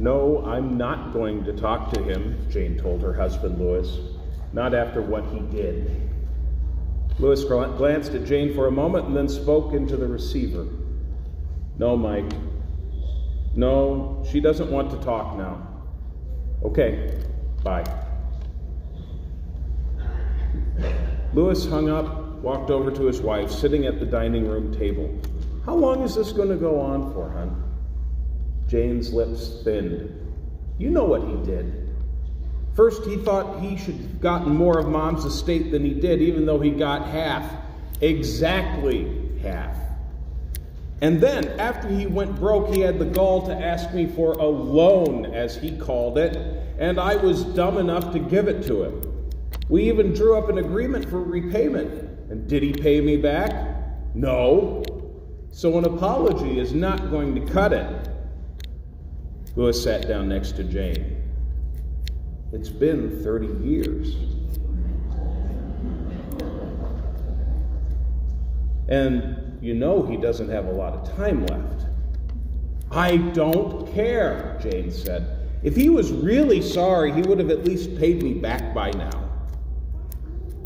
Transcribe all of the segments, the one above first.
No, I'm not going to talk to him, Jane told her husband Louis. Not after what he did. Louis glanced at Jane for a moment and then spoke into the receiver. No, Mike. No, she doesn't want to talk now. Okay, bye. Louis hung up, walked over to his wife, sitting at the dining room table. How long is this going to go on for, hon? Jane's lips thinned. You know what he did. First, he thought he should have gotten more of mom's estate than he did, even though he got half. Exactly half. And then, after he went broke, he had the gall to ask me for a loan, as he called it, and I was dumb enough to give it to him. We even drew up an agreement for repayment. And did he pay me back? No. So an apology is not going to cut it. Louis sat down next to Jane. It's been 30 years. And you know he doesn't have a lot of time left. I don't care, Jane said. If he was really sorry, he would have at least paid me back by now.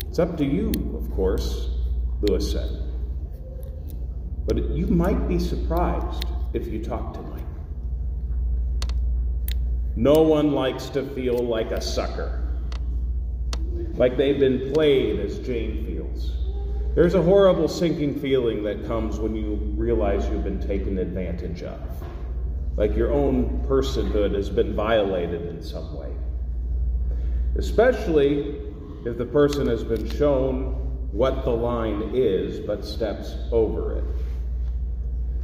It's up to you, of course, Louis said. But you might be surprised if you talk to Mike. No one likes to feel like a sucker, like they've been played, as Jane feels. There's a horrible sinking feeling that comes when you realize you've been taken advantage of, like your own personhood has been violated in some way. Especially if the person has been shown what the line is but steps over it.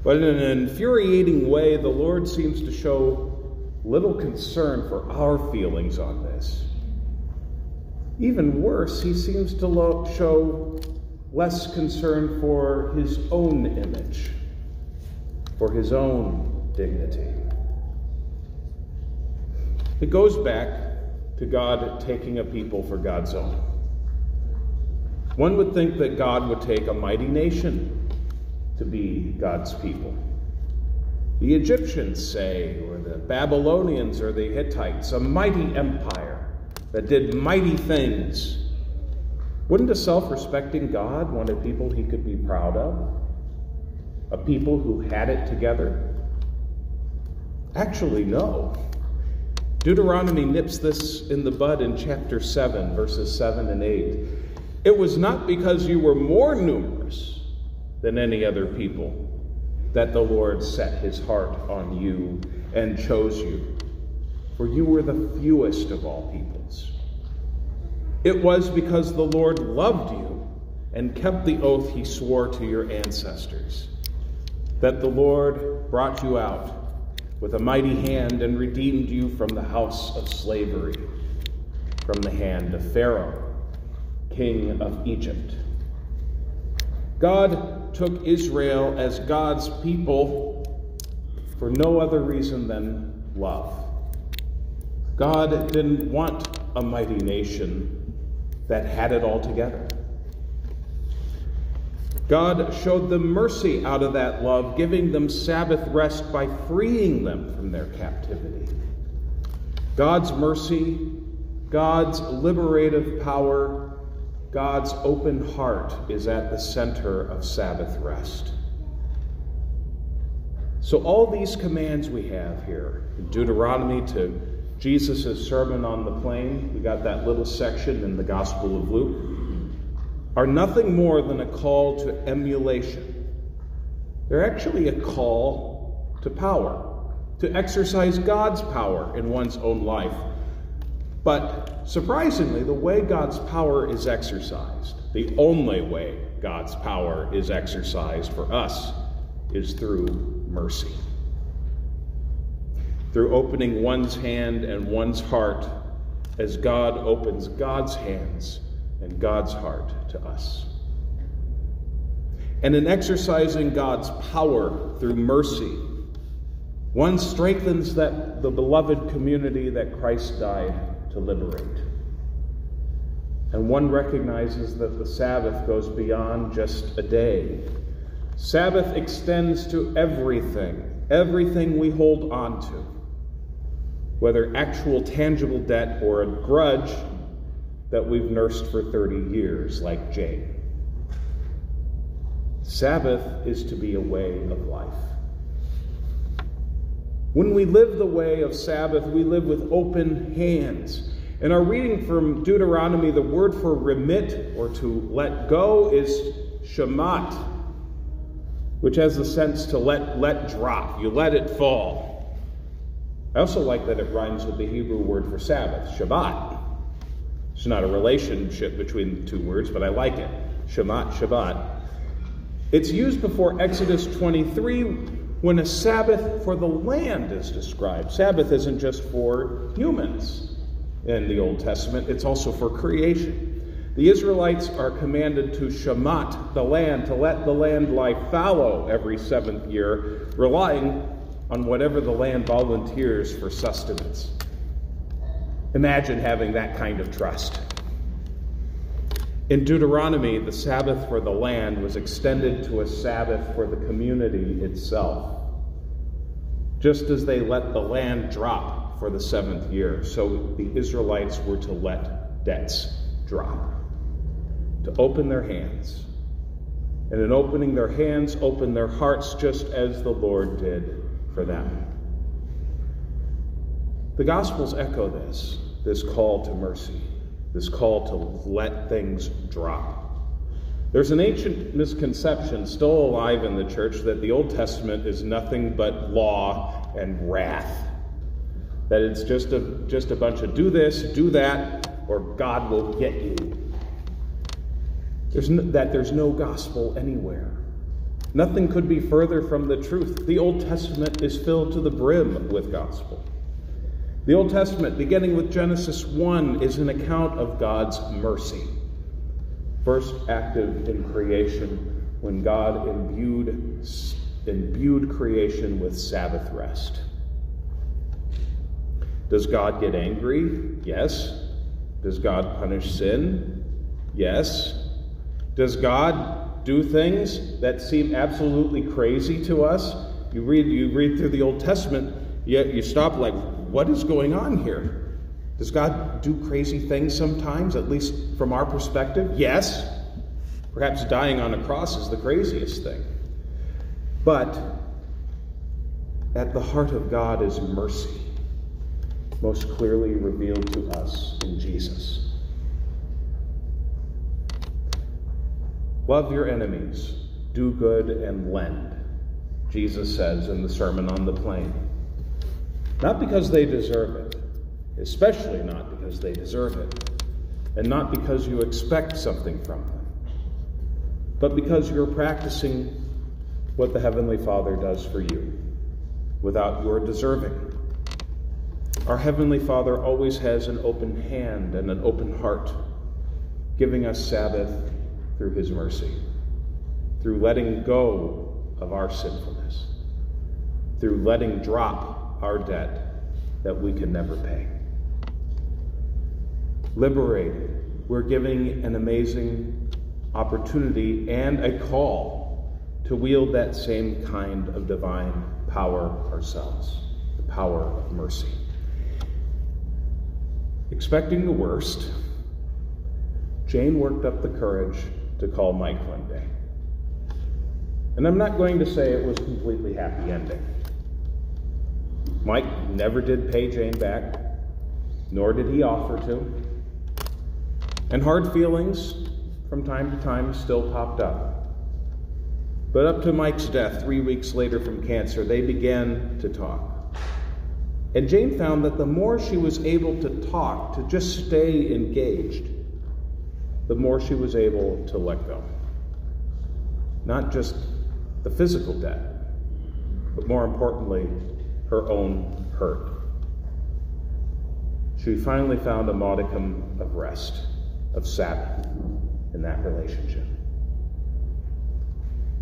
But in an infuriating way, the Lord seems to show little concern for our feelings on this. Even worse, he seems to lo- show less concern for his own image, for his own dignity. It goes back to God taking a people for God's own. One would think that God would take a mighty nation to be God's people. The Egyptians say, or the Babylonians or the Hittites, a mighty empire that did mighty things. Wouldn't a self respecting God want a people he could be proud of? A people who had it together? Actually, no. Deuteronomy nips this in the bud in chapter 7, verses 7 and 8. It was not because you were more numerous than any other people that the Lord set his heart on you and chose you, for you were the fewest of all peoples. It was because the Lord loved you and kept the oath he swore to your ancestors that the Lord brought you out with a mighty hand and redeemed you from the house of slavery, from the hand of Pharaoh, king of Egypt. God took Israel as God's people for no other reason than love. God didn't want a mighty nation that had it all together. God showed them mercy out of that love, giving them Sabbath rest by freeing them from their captivity. God's mercy, God's liberative power, God's open heart is at the center of Sabbath rest. So, all these commands we have here, Deuteronomy to Jesus' Sermon on the Plain, we got that little section in the Gospel of Luke are nothing more than a call to emulation. They're actually a call to power, to exercise God's power in one's own life. But surprisingly, the way God's power is exercised, the only way God's power is exercised for us, is through mercy. Through opening one's hand and one's heart as God opens God's hands and God's heart to us. And in exercising God's power through mercy, one strengthens that the beloved community that Christ died to liberate. And one recognizes that the Sabbath goes beyond just a day. Sabbath extends to everything, everything we hold on to. whether actual tangible debt or a grudge that we've nursed for 30 years, like Jane. Sabbath is to be a way of life. When we live the way of Sabbath, we live with open hands. In our reading from Deuteronomy, the word for remit or to let go is shamat, which has the sense to let, let drop. You let it fall. I also like that it rhymes with the Hebrew word for Sabbath, Shabbat. It's not a relationship between the two words, but I like it. Shamat, Shabbat. It's used before Exodus 23 when a Sabbath for the land is described. Sabbath isn't just for humans in the Old Testament, it's also for creation. The Israelites are commanded to shamat the land, to let the land lie fallow every seventh year, relying on whatever the land volunteers for sustenance. Imagine having that kind of trust. In Deuteronomy, the Sabbath for the land was extended to a Sabbath for the community itself. Just as they let the land drop for the seventh year, so the Israelites were to let debts drop, to open their hands. And in opening their hands, open their hearts just as the Lord did for them. The Gospels echo this, this call to mercy this call to let things drop. There's an ancient misconception still alive in the church that the Old Testament is nothing but law and wrath. That it's just a, just a bunch of do this, do that, or God will get you. There's no, that there's no gospel anywhere. Nothing could be further from the truth. The Old Testament is filled to the brim with gospel. The Old Testament, beginning with Genesis 1, is an account of God's mercy. First active in creation, when God imbued, imbued creation with Sabbath rest. Does God get angry? Yes. Does God punish sin? Yes. Does God do things that seem absolutely crazy to us? You read, you read through the Old Testament, yet you stop like, what is going on here? Does God do crazy things sometimes, at least from our perspective? Yes. Perhaps dying on a cross is the craziest thing. But at the heart of God is mercy, most clearly revealed to us in Jesus. Love your enemies, do good and lend, Jesus says in the Sermon on the Plain. Not because they deserve it, especially not because they deserve it, and not because you expect something from them, but because you're practicing what the Heavenly Father does for you without your deserving. Our Heavenly Father always has an open hand and an open heart, giving us Sabbath through His mercy, through letting go of our sinfulness, through letting drop our debt that we can never pay. Liberated, we're giving an amazing opportunity and a call to wield that same kind of divine power ourselves the power of mercy. Expecting the worst, Jane worked up the courage to call Mike one day. And I'm not going to say it was completely happy ending. Mike never did pay Jane back, nor did he offer to. And hard feelings from time to time still popped up. But up to Mike's death, three weeks later from cancer, they began to talk. And Jane found that the more she was able to talk, to just stay engaged, the more she was able to let go. Not just the physical debt, but more importantly, her own hurt. She finally found a modicum of rest, of Sabbath in that relationship.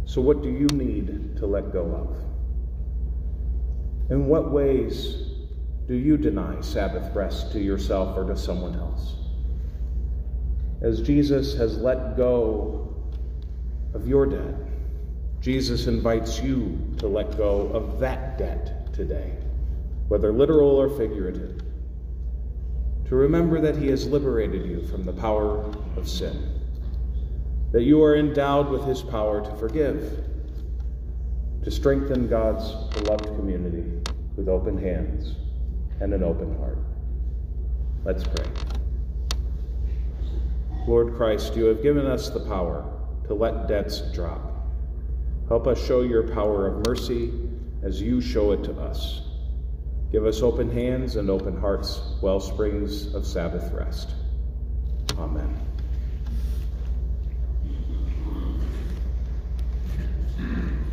So, what do you need to let go of? In what ways do you deny Sabbath rest to yourself or to someone else? As Jesus has let go of your debt, Jesus invites you to let go of that debt today. whether literal or figurative, to remember that He has liberated you from the power of sin, that you are endowed with His power to forgive, to strengthen God's beloved community with open hands and an open heart. Let's pray. Lord Christ, you have given us the power to let debts drop. Help us show your power of mercy as you show it to us. Give us open hands and open hearts, well springs of Sabbath rest. Amen.